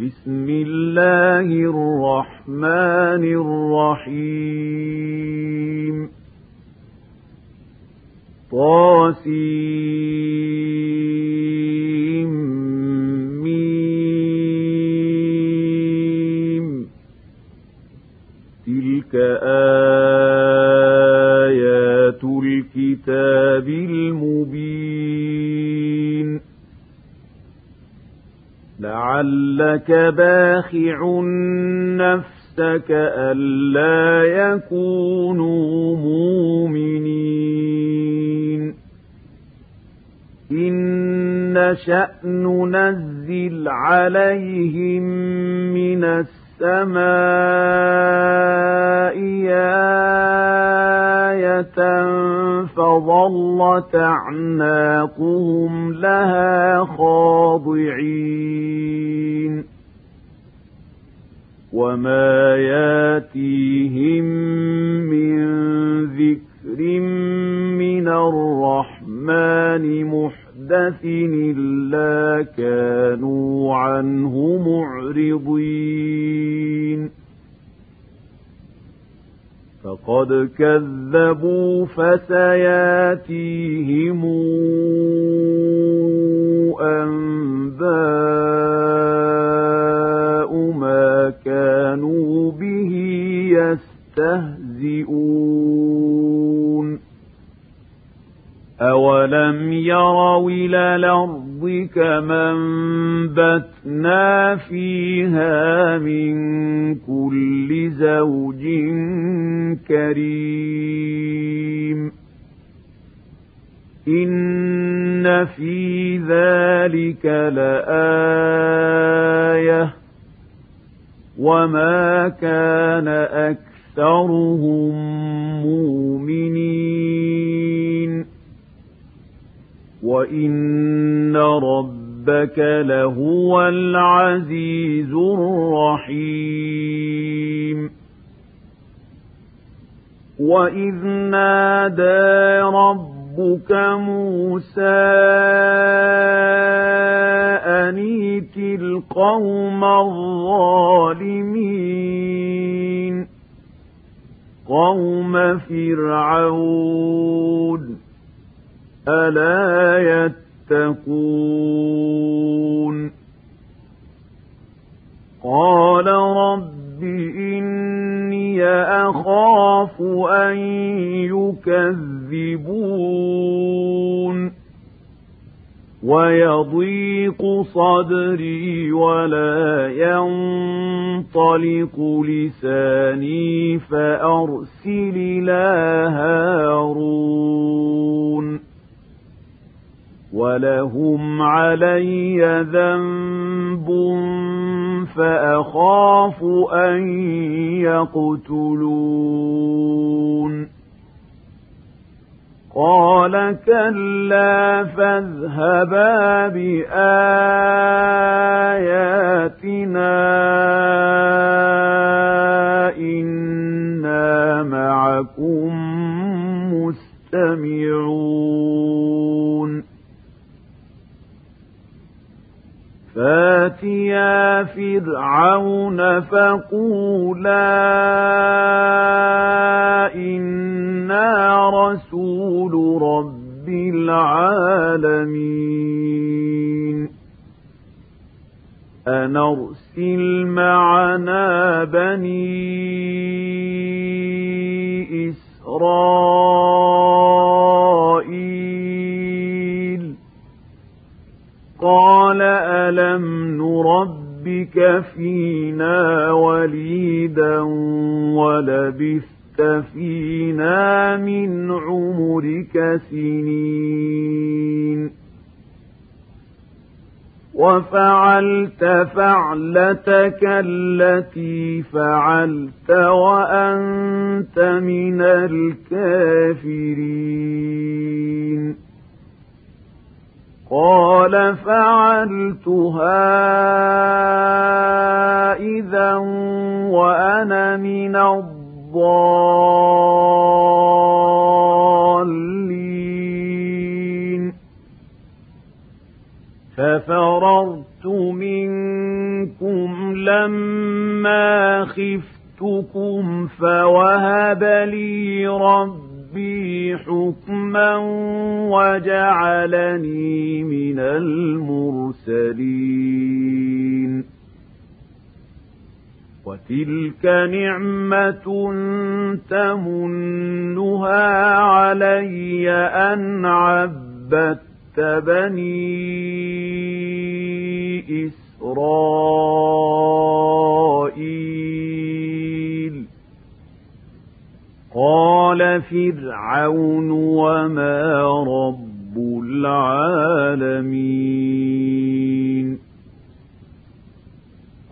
بسم الله الرحمن الرحيم. طاسيم. تلك آيات الكتاب المبين. لعلك باخع نفسك ألا يكونوا مؤمنين. إن نشأ ننزل عليهم من السماء آية فظلت أعناقهم لها خاضعين وما ياتيهم من ذكر من الرحمن محدث إلا كانوا عنه معرضين فقد كذبوا فسياتيهم أنباء ما كانوا به يستهزئون أولم يروا إلى الأرض كما انبتنا فيها من كل زوج كريم إن في ذلك لآية وما كان أكثرهم مؤمنين وإن ربك لهو العزيز الرحيم وإذ نادى ربك موسى أنيت القوم الظالمين قوم فرعون ألا يتقون قال رب إني أخاف أن يكذبون ويضيق صدري ولا ينطلق لساني فأرسل إلى هارون ولهم علي ذنب فأخاف أن يقتلون قال كلا فاذهبا بآياتنا إنا معكم مستمعون فاتيا فرعون فقولا إنا رسول رب العالمين أن أرسل معنا بني إسرائيل قال ألم نربك فينا وليدا ولبثت فينا من عمرك سنين وفعلت فعلتك التي فعلت وأنت من الكافرين قال فعلتها إذا وأنا من الضالين. ففررت منكم لما خفتكم فوهب لي ربي حكما وجعلني من المرسلين وتلك نعمة تمنها علي أن عبدت بني إسرائيل قال فرعون وما رب العالمين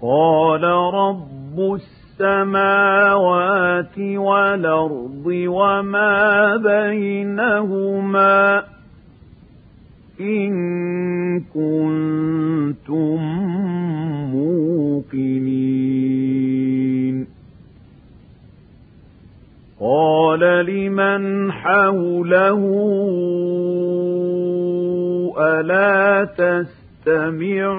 قال رب السماوات والأرض وما بينهما إن كنتم موقنين قال لمن حوله ألا تستمعون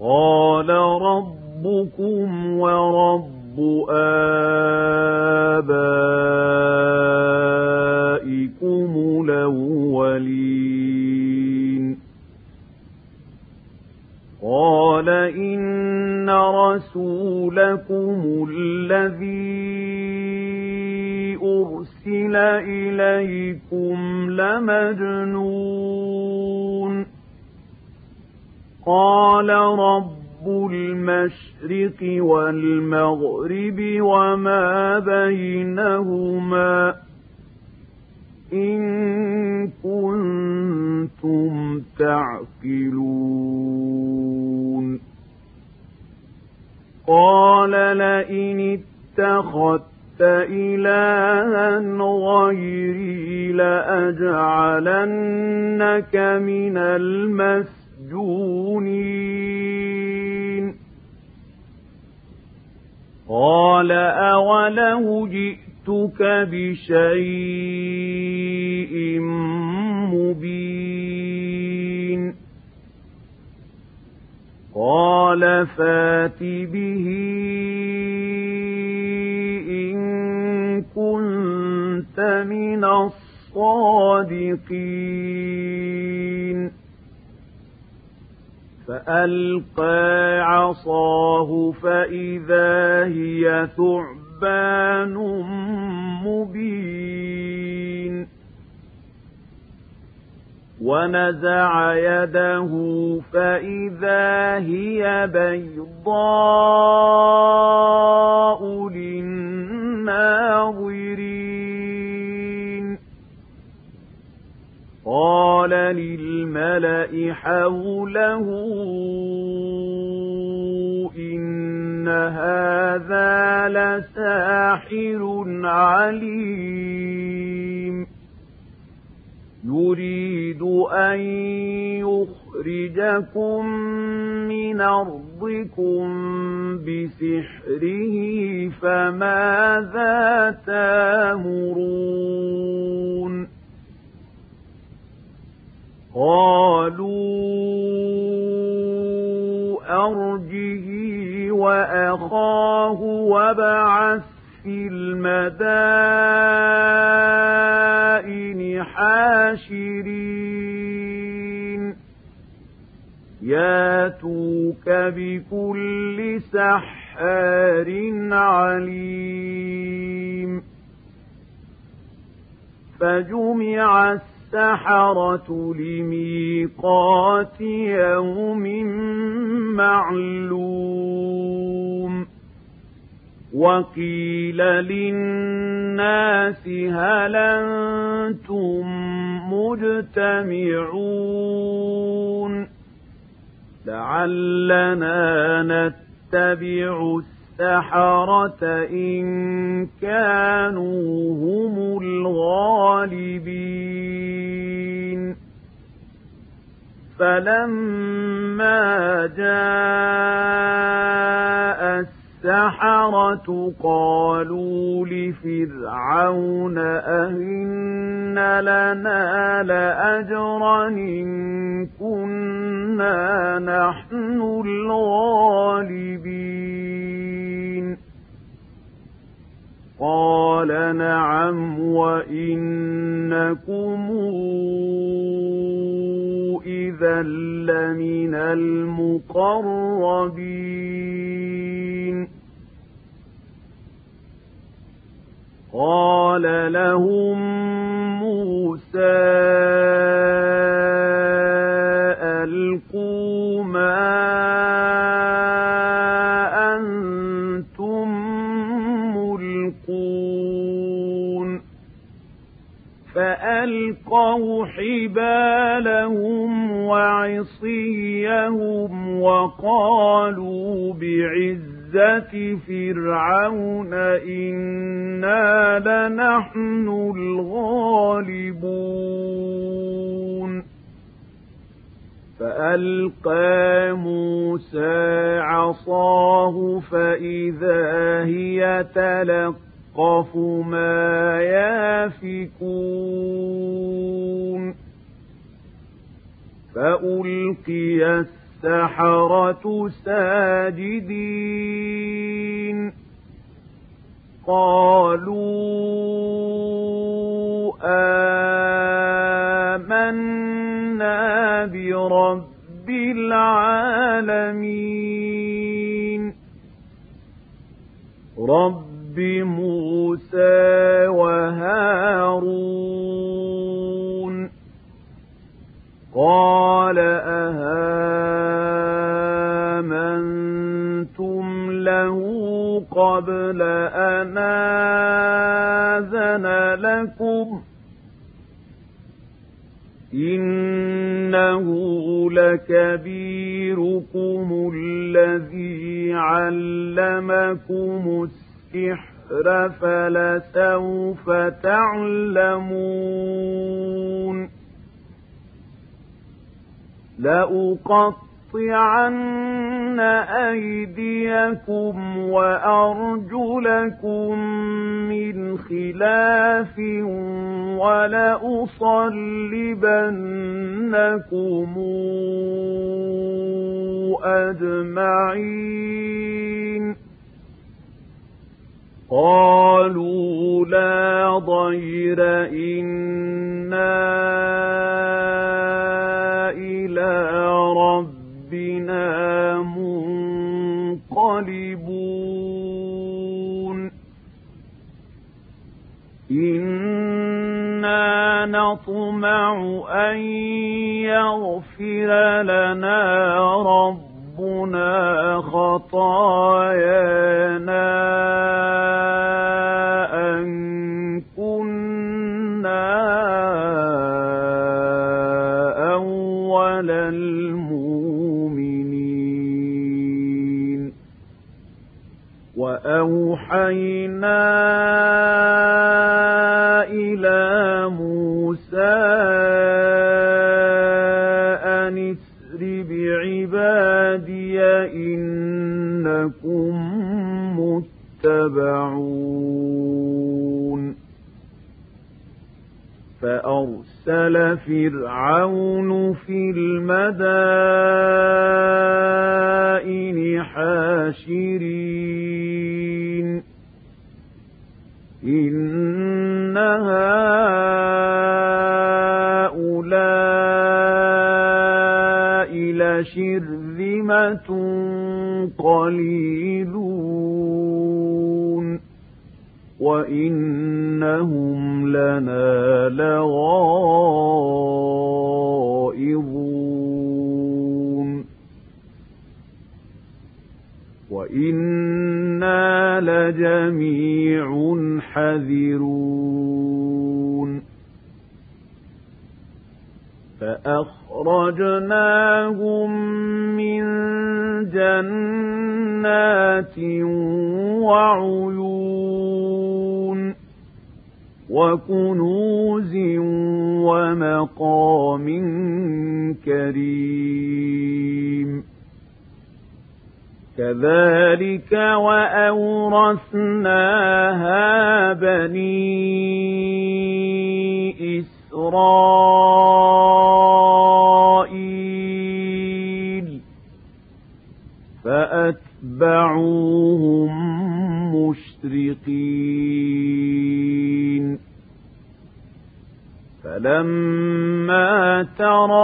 قال ربكم ورب آبائكم رسولكم الذي أرسل إليكم لمجنون قال رب المشرق والمغرب وما بينهما إن كنتم تعقلون قال لئن اتخذت إلها غيري لأجعلنك من المسجدين مسجونين قال أوله جئتك بشيء مبين. قال فات به إن كنت من الصادقين. فألقى عصاه فإذا هي ثعبان مبين. ونزع يده فإذا هي بيضاء للناظرين. قال للملأ حوله إن هذا لساحر عليم. يريد أن يخرجكم من أرضكم بسحره فماذا تامرون؟ قالوا أرجه وأخاه وابعث في المدائن حاشرين. ياتوك بكل سحار عليم. فجمع السحر السحرة لميقات يوم معلوم. وقيل للناس هل أنتم مجتمعون لعلنا نتبع السحرة إن كانوا هم الغالبين فلما جاء السحرة قالوا لفرعون أئن لنا لأجرا إن كنا نحن الغالبين. قال نعم وإنكم إذا لمن المقربين. قال لهم موسى ألقوا ما أنتم ملقون فألقوا حبالهم وعصيهم وقالوا بعز عزة فرعون إنا لنحن الغالبون فألقى موسى عصاه فإذا هي تلقف ما يافكون فألقي السحرة ساجدين قالوا آمنا برب العالمين. رب موسى وهارون. قال أهامنتم قبل أن آذن لكم إنه لكبيركم الذي علمكم السحر فلسوف تعلمون لأقطعن أيديكم وأرجلكم من خلاف ولأصلبنكم أجمعين. قالوا لا ضير إنا إلى ربنا منقلبون. إنا نطمع أن يغفر لنا ربنا خطايانا. وأوحينا إلى موسى أن اسر بعبادي إنكم متبعون. فأرسل فرعون في المدائن حاشرين إن هؤلاء لشرذمة قليلون وإنهم لنا لغائظون وإنا لجميع حذرون فأخرجناهم من جنات وعيون وكنوز ومقام كريم. كذلك وأورثناها بني إسرائيل. فأتبعوهم مشرقين. فلما تراءى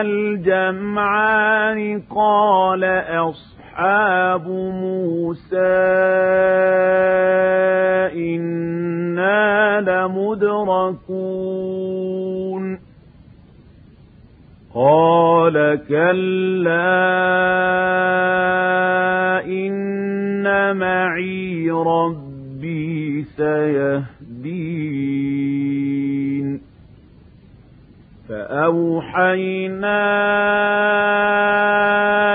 الجمعان قال أصحاب موسى لمدركون. قال كلا إن معي ربي سيهدين. فأوحينا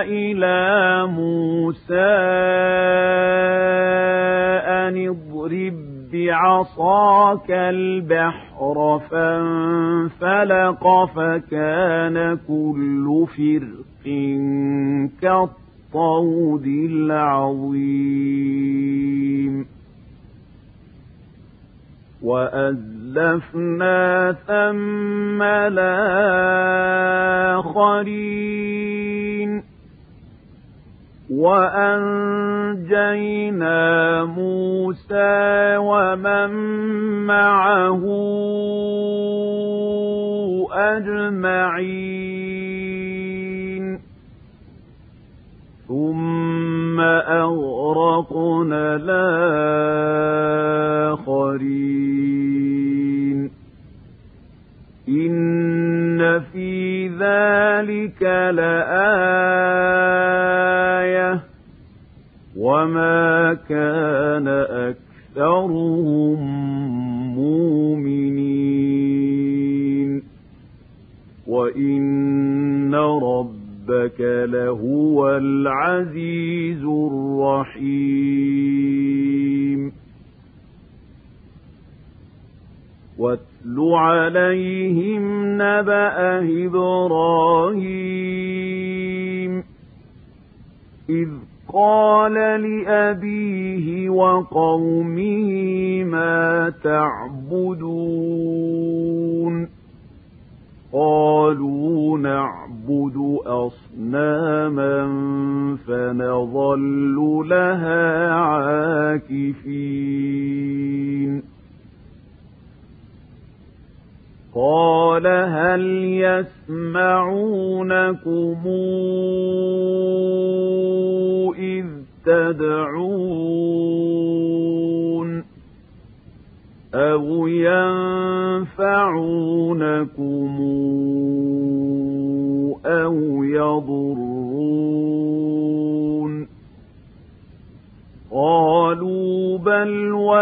إلى موسى بعصاك البحر فانفلق فكان كل فرق كالطود العظيم. وأزلفنا ثم الآخرين وأنجينا موسى ومن معه أجمعين.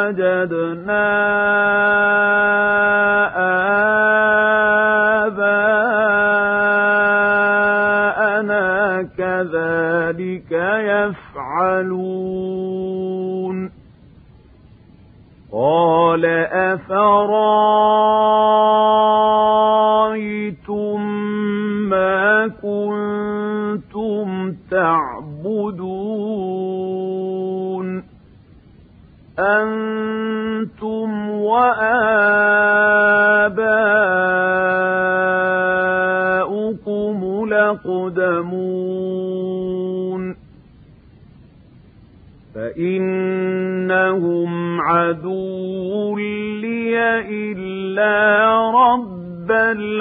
وجدنا عدو لي إلا رب العالمين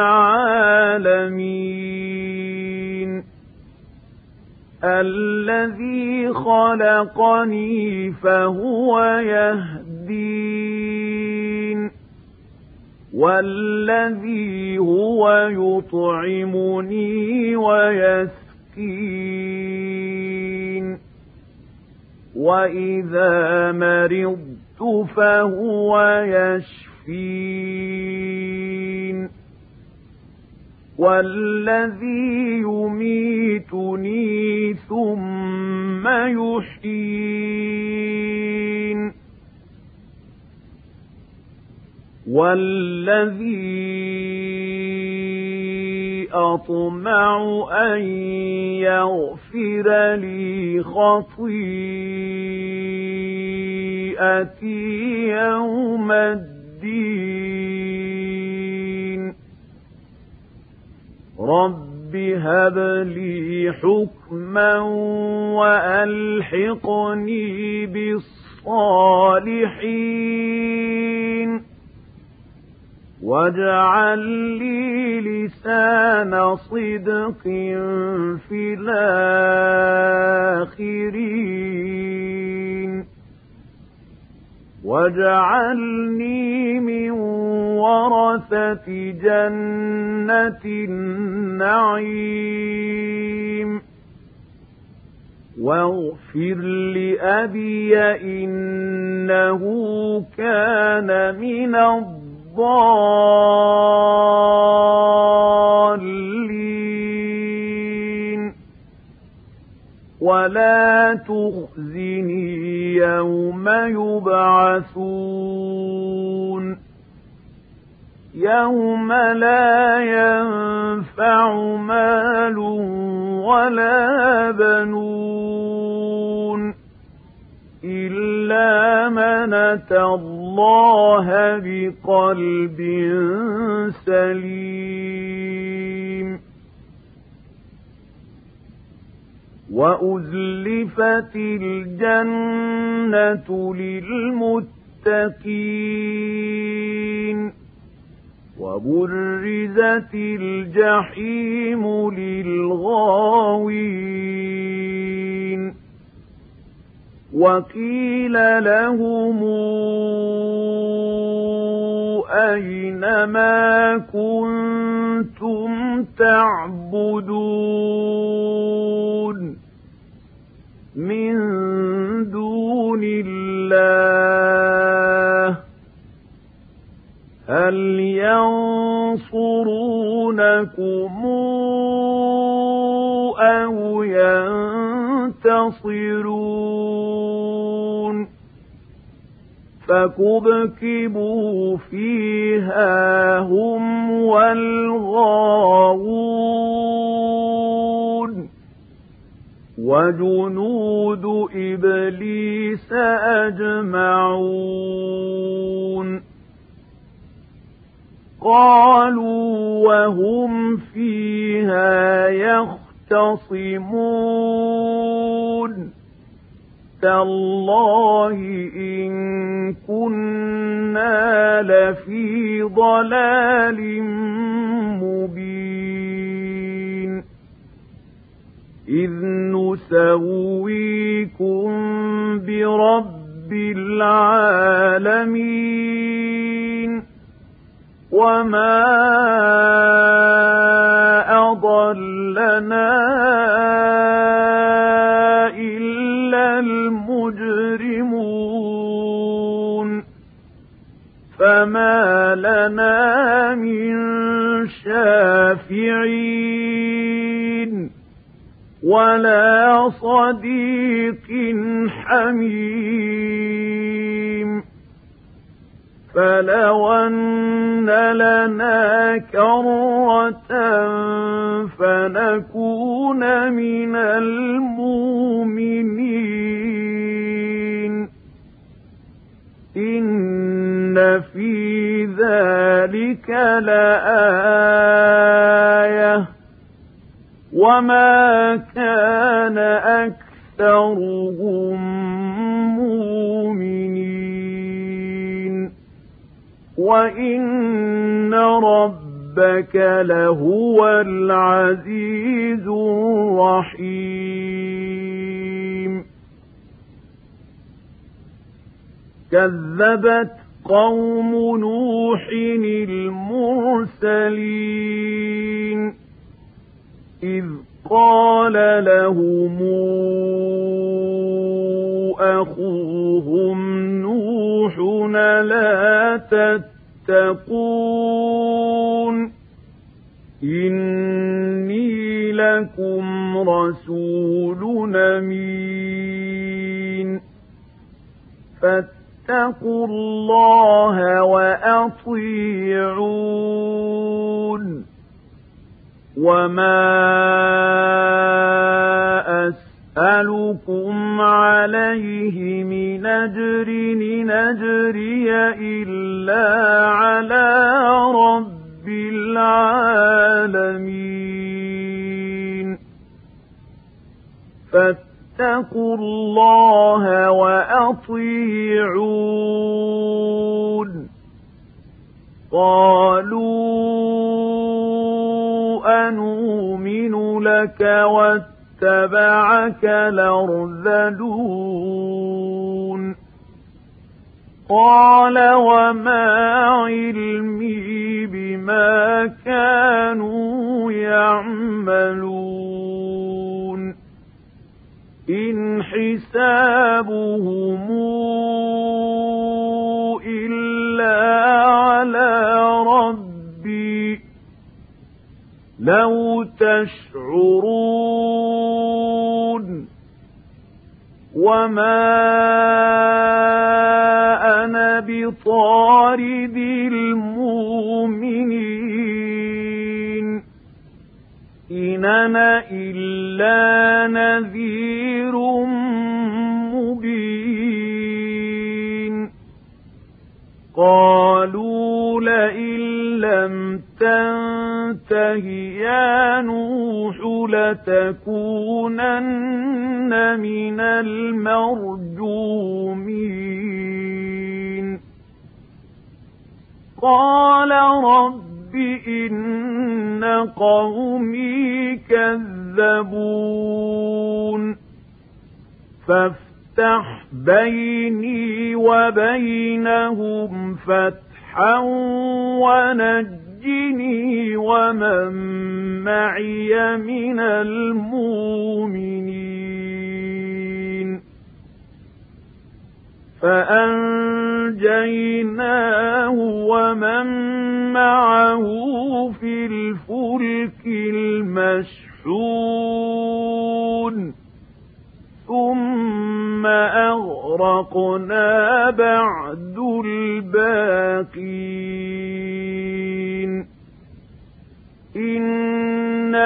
الذي خلقني فهو يهدين والذي هو يطعمني ويسكين وإذا مرضت فهو يشفين. والذي يميتني ثم يحيين. والذي أطمع أن يغفر لي خطيئتي يوم الدين رب هب لي حكما وألحقني بالصالحين واجعل لي لسان صدق في الآخرين واجعلني من ورثة جنة النعيم واغفر لأبي إنه كان من الضالين ولا تخزني يوم يبعثون يوم لا ينفع مال ولا بنون إلا من أتى الله بقلب سليم وأزلفت الجنة للمتقين وبرزت الجحيم للغاوين وقيل لهم أين ما كنتم تعبدون من دون الله هل ينصرونكم أو ينتصرون؟ فكبكبوا فيها هم والغاوون. وجنود إبليس أجمعون. قالوا وهم فيها يختصمون. تالله إن كنا لفي ضلال مبين. إذ نسويكم برب العالمين وما أضلنا إلا المجرمون فما لنا من شافعين ولا صديق حميم. فلو أن لنا كرة فنكون من المؤمنين. إن في ذلك لآية. وما كان أكثرهم مؤمنين وإن ربك لهو العزيز الرحيم كذبت قوم نوح المرسلين إذ قال لهم أخوهم نوح لا تتقون إني لكم رسول أمين فاتقوا الله وأطيعون وما أسألكم عليه من أجر نجري إلا على رب العالمين فاتقوا الله وأطيعون قالوا أنؤمن لك واتبعك الأرذلون قال وما علمي بما كانوا يعملون. إن حسابهم لو تشعرون وما أنا بطارد المؤمنين إن أنا إلا نذير مبين قالوا لئن لم تنته يا نوح لتكونن من المرجومين. قال رب إن قومي كذبون. فافتح بيني وبينهم فتحا ونجني ومن معي من المؤمنين. فأنجيناه ومن معه في الفلك المشحون. ثم أغرقنا بعد الباقين إن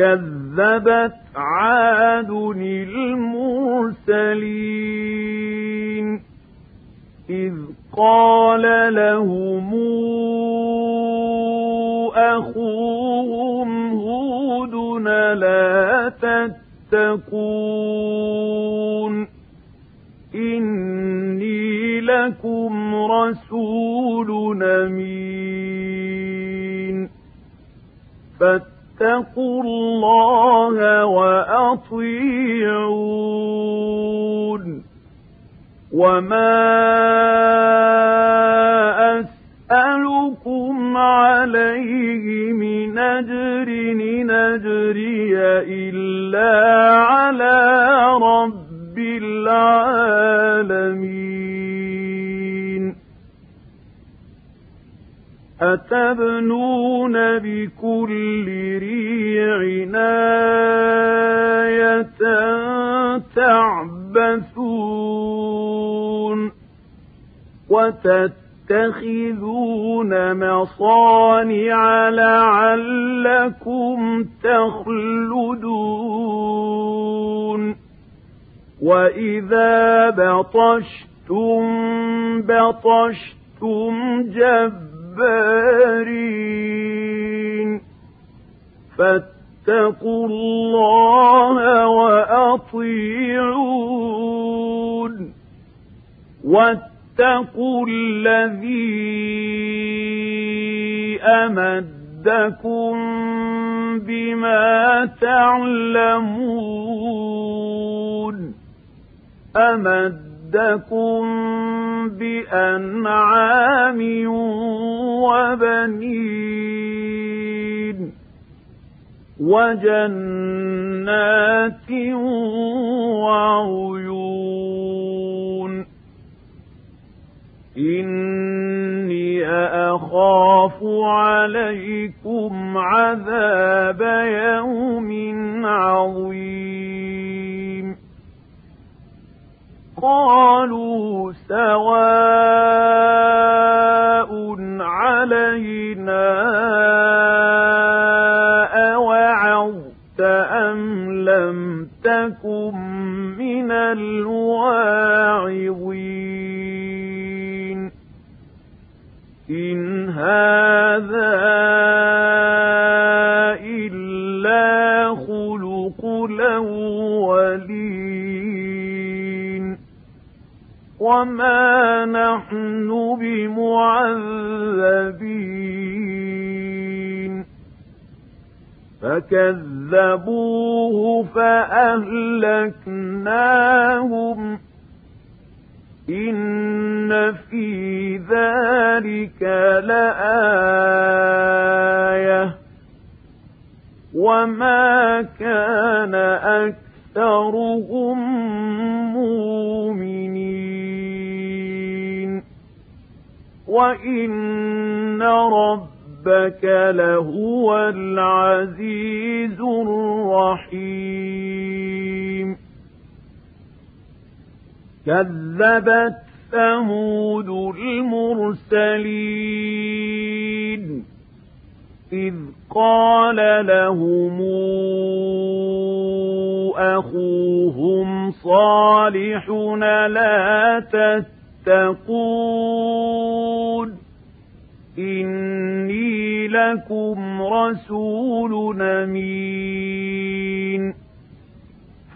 كذبت عاد المرسلين. إذ قال لهم أخوهم هود لا تتقون. إني لكم رسول أمين. فاتقوا الله وأطيعون. وما أسألكم عليه من أجر نجري إلا على رب العالمين. أتبنون بكل ريع آية تعبثون وتتخذون مصانع لعلكم تخلدون وإذا بطشتم بطشتم جبارين فاتقوا الله وأطيعون. واتقوا الذي أمدكم بما تعلمون. أمدكم بأنعام وبنين وجنات وعيون إني أخاف عليكم عذاب يوم عظيم قالوا سواء علينا وما نحن بمعذبين فكذبوه فأهلكناهم إن في ذلك لآية وما كان أكثرهم وإن ربك لهو العزيز الرحيم كذبت ثمود المرسلين إذ قال لهم أخوهم صالح لا تتقون. إني لكم رسول أمين.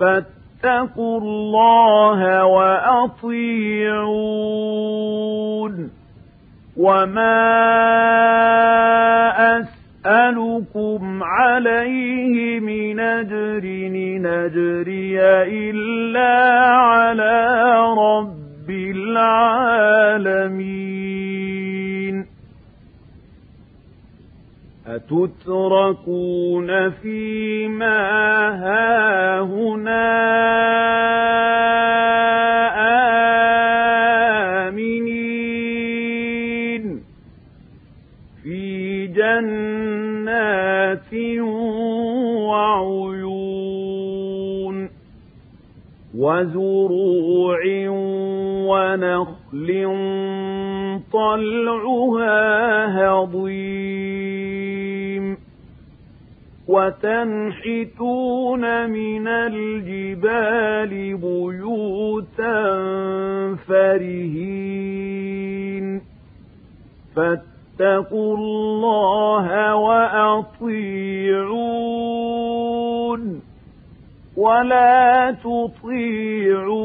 فاتقوا الله وأطيعون. وما أسألكم عليه من أجر. نجري إلا على رب العالمين. أتتركون فيما هاهنا آمنين. في جنات وعيون وزروع ونخل طلعها هضيم وتنحتون من الجبال بيوتا فرهين فاتقوا الله وأطيعون ولا تطيعوا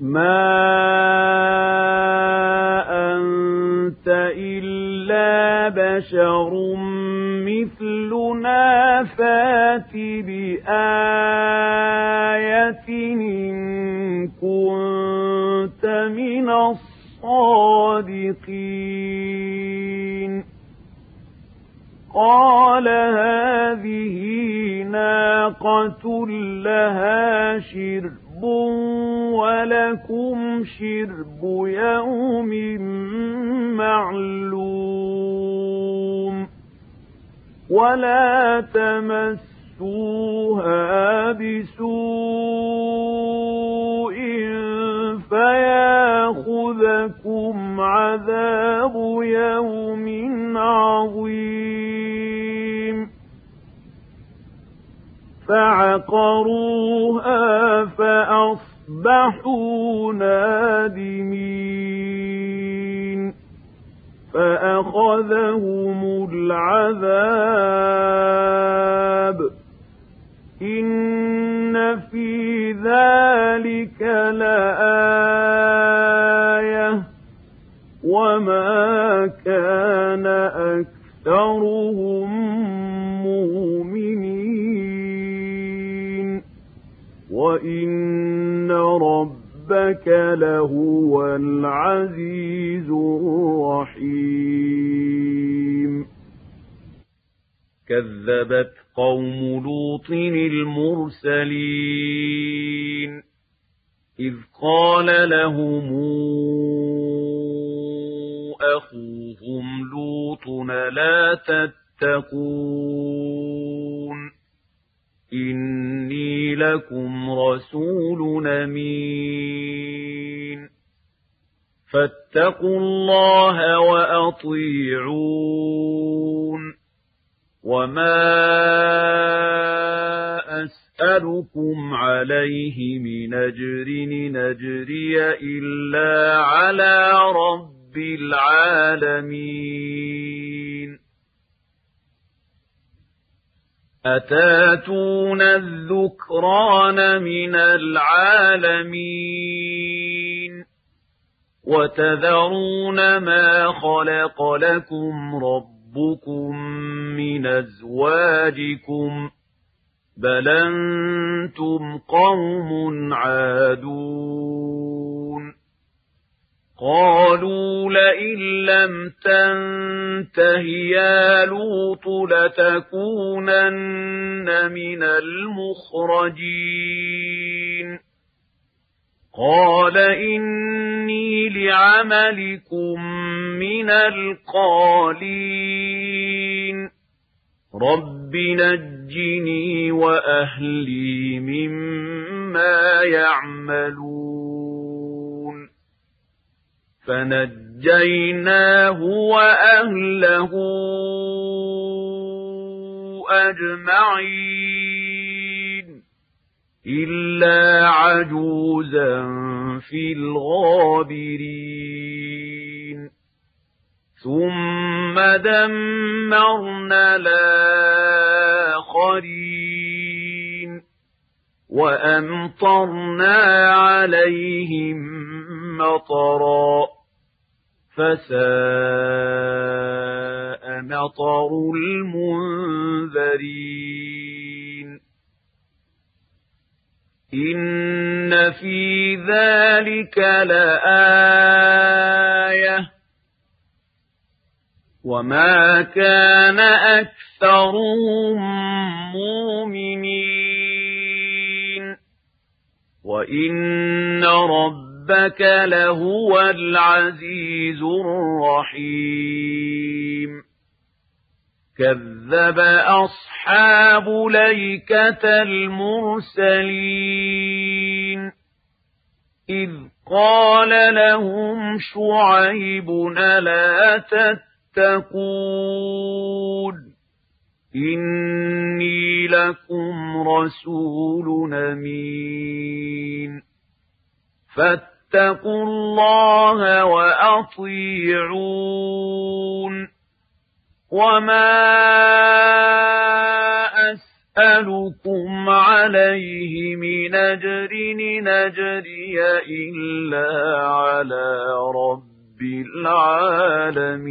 ما أنت إلا بشر مثلنا فات بآية إن كنت من الصادقين قال هذه ناقة لها شرب ولكم شرب يوم معلوم ولا تمسوها بسوء فياخذكم عذاب يوم عظيم فعقروها فأصبحوا نادمين فأخذهم العذاب إن في ذلك لآية وما كان أكثرهم وإن ربك لهو العزيز الرحيم كذبت قوم لوط المرسلين إذ قال لهم أخوهم لوط لا تتقون إني لكم رسول أمين فاتقوا الله وأطيعون وما أسألكم عليه من أجر نجري إلا على رب العالمين أتاتون الذكران من العالمين وتذرون ما خلق لكم ربكم من أزواجكم بل أنتم قوم عادون قالوا لئن لم تنته يا لوط لتكونن من المخرجين. قال إني لعملكم من القالين. رب نجني وأهلي مما يعملون. فنجيناه وأهله أجمعين إلا عجوزا في الغابرين. ثم دمرنا الآخرين وأمطرنا عليهم مطرا. فساء مطر المنذرين. إن في ذلك لآية. وما كان أكثرهم مؤمنين. وإن ربك لهو العزيز الرحيم. كذب أصحاب ليكة المرسلين. إذ قال لهم شعيب لا تتقون؟ إني لكم رسول أمين. فاتقوا الله وأطيعون. وما أسألكم عليه من أجر نجري إلا على رب العالمين.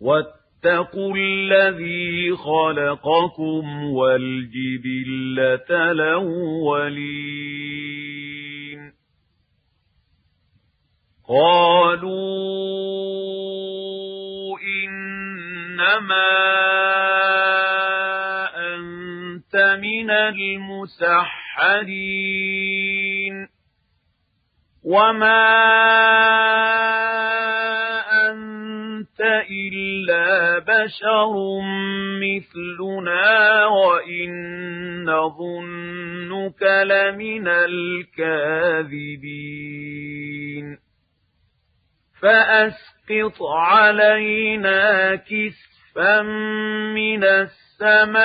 واتقوا الذي خلقكم والجبلة الأولين. قالوا إنما أنت من المسحرين. وما أنت إلا بشر مثلنا وإن نظنك لمن الكاذبين فأسقط علينا كسفا من السماء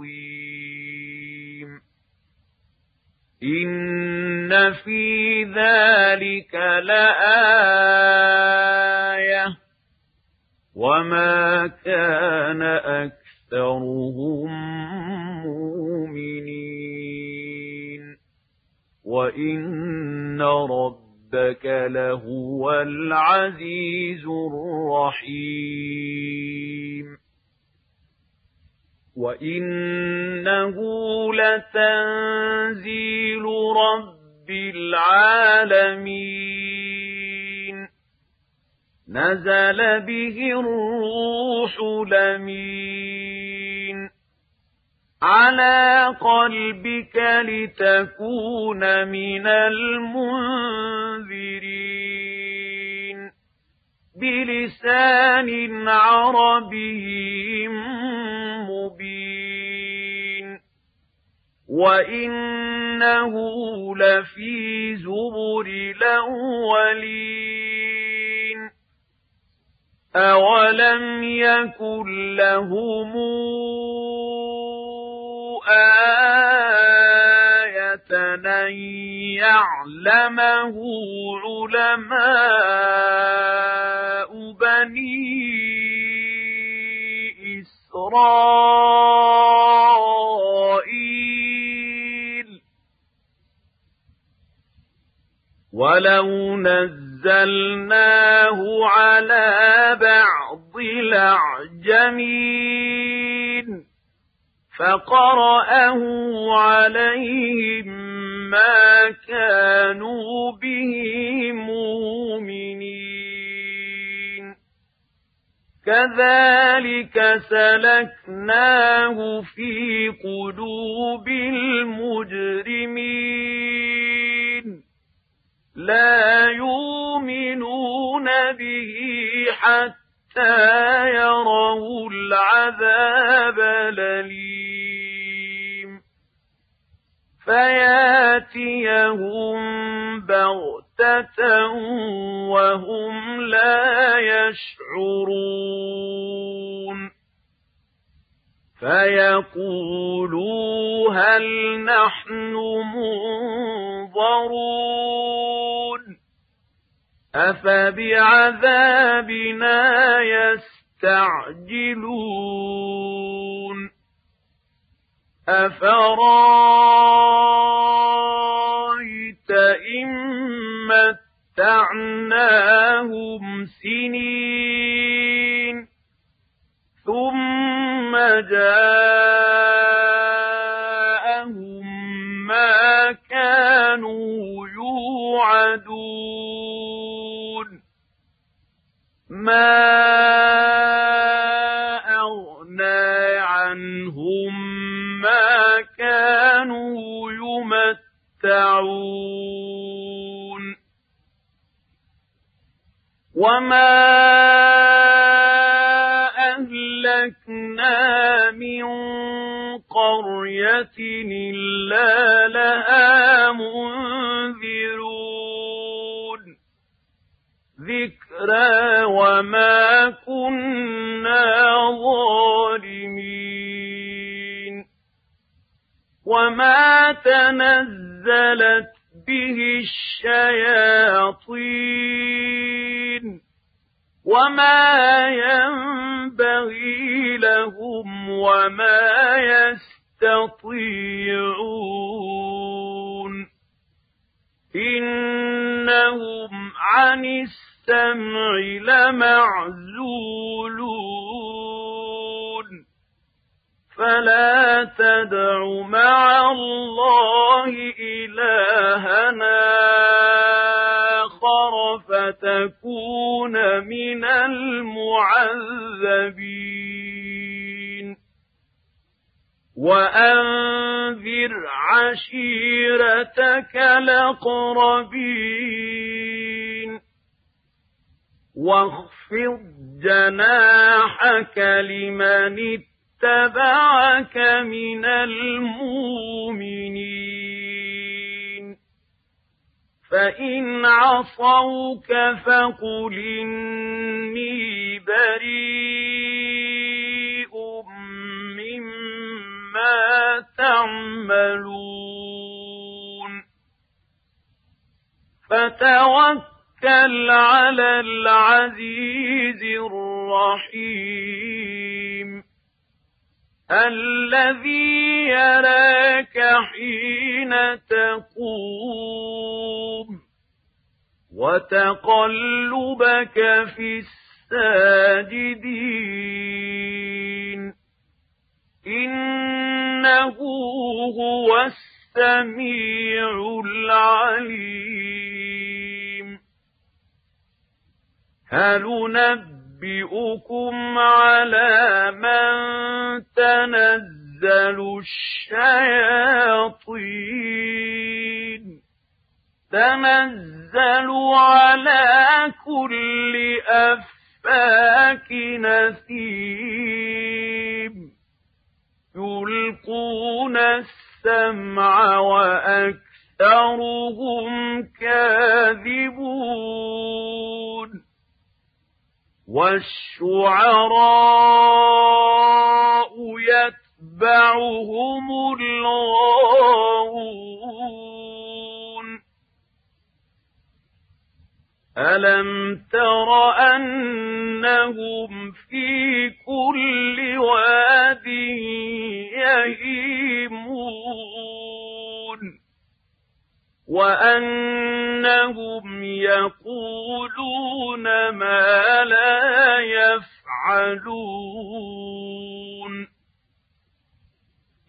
في ذلك لآية وما كان أكثرهم مؤمنين وإن ربك لهو العزيز الرحيم وإنه لتنزيل رب العالمين. نزل به الروح لمين على قلبك لتكون من المنذرين. بلسان عربي وإنه لفي زبر الأولين أولم يكن لهم آية أن يعلمه علماء بني إسرائيل ولو نزلناه على بعض الأعجمين فقرأه عليهم ما كانوا به مؤمنين كذلك سلكناه في قلوب المجرمين لا يؤمنون به حتى يروا العذاب الأليم. فياتيهم بغتة وهم لا يشعرون. فيقولوا هل نحن منظرون. أفبعذابنا يستعجلون أفرايت إن متعناهم سنين ثم جاءهم ما كانوا يوعدون أغنى عنهم ما كانوا يمتعون. وما أهلكنا من قرية إلا لها وما كنا ظالمين. وما تنزلت به الشياطين. وما ينبغي لهم وما يستطيعون فتكون من المعذبين. وأنذر عشيرتك الأقربين. واخفض جناحك لمن اتبعك من المؤمنين. فإن عصوك فقل إني بريء مما تعملون فتوكل على العزيز الرحيم الذي يراك حين تقوم وتقلبك في الساجدين. إنه هو السميع العليم. هل نبي أُنَبِّئُكُمْ عَلَى مَن تَنَزَّلُ الشَّيَاطِينُ. تَنَزَّلُ عَلَى كُلِّ أَفَّاكٍ نَثِيمٍ يُلْقُونَ السَّمْعَ وَأَكْثَرُهُمْ كَاذِبُونَ. والشعراء يتبعهم الغاوون. ألم تر أنهم في كل واد يهيمون؟ وأنهم يقولون ما لا يفعلون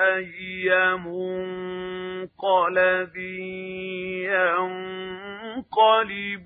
أي منقلب ينقلبون